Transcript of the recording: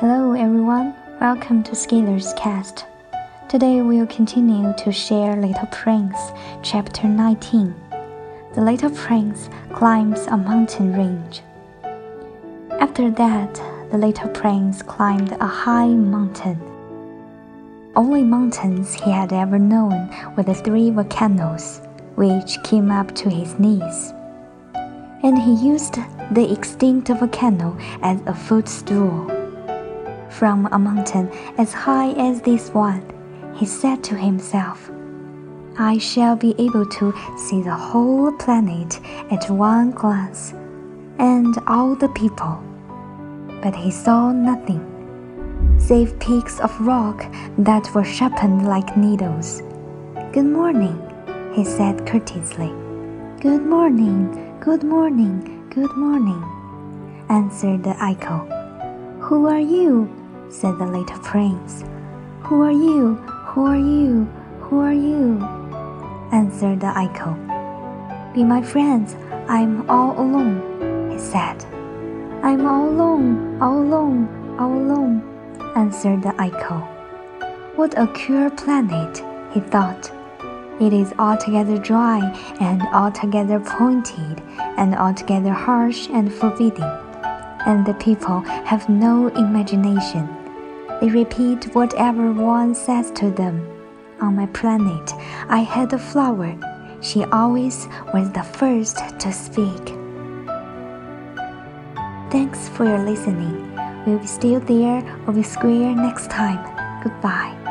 Hello everyone, welcome to ScalersCast. Today we'll continue to share Little Prince, chapter 19. The little prince climbs a mountain range. After that, the little prince climbed a high mountain. Only mountains he had ever known were the three volcanoes, which came up to his knees. And he used the extinct volcano as a footstool. From a mountain as high as this one, he said to himself, I shall be able to see the whole planet at one glance, and all the people. But he saw nothing, save peaks of rock that were sharpened like needles. Good morning, he said courteously. Good morning, good morning, good morning, answered the echo. Who are you? Said the little prince. Who are you? Who are you? Who are you? answered the echo. Be my friends, I'm all alone, he said. I'm all alone, all alone, all alone, answered the echo. What a queer planet, he thought. It is altogether dry and altogether pointed and altogether harsh and forbidding and the people have no imagination. They repeat whatever one says to them. On my planet, I had a flower. She always was the first to speak. Thanks for your listening. We'll be still there or be square next time. Goodbye.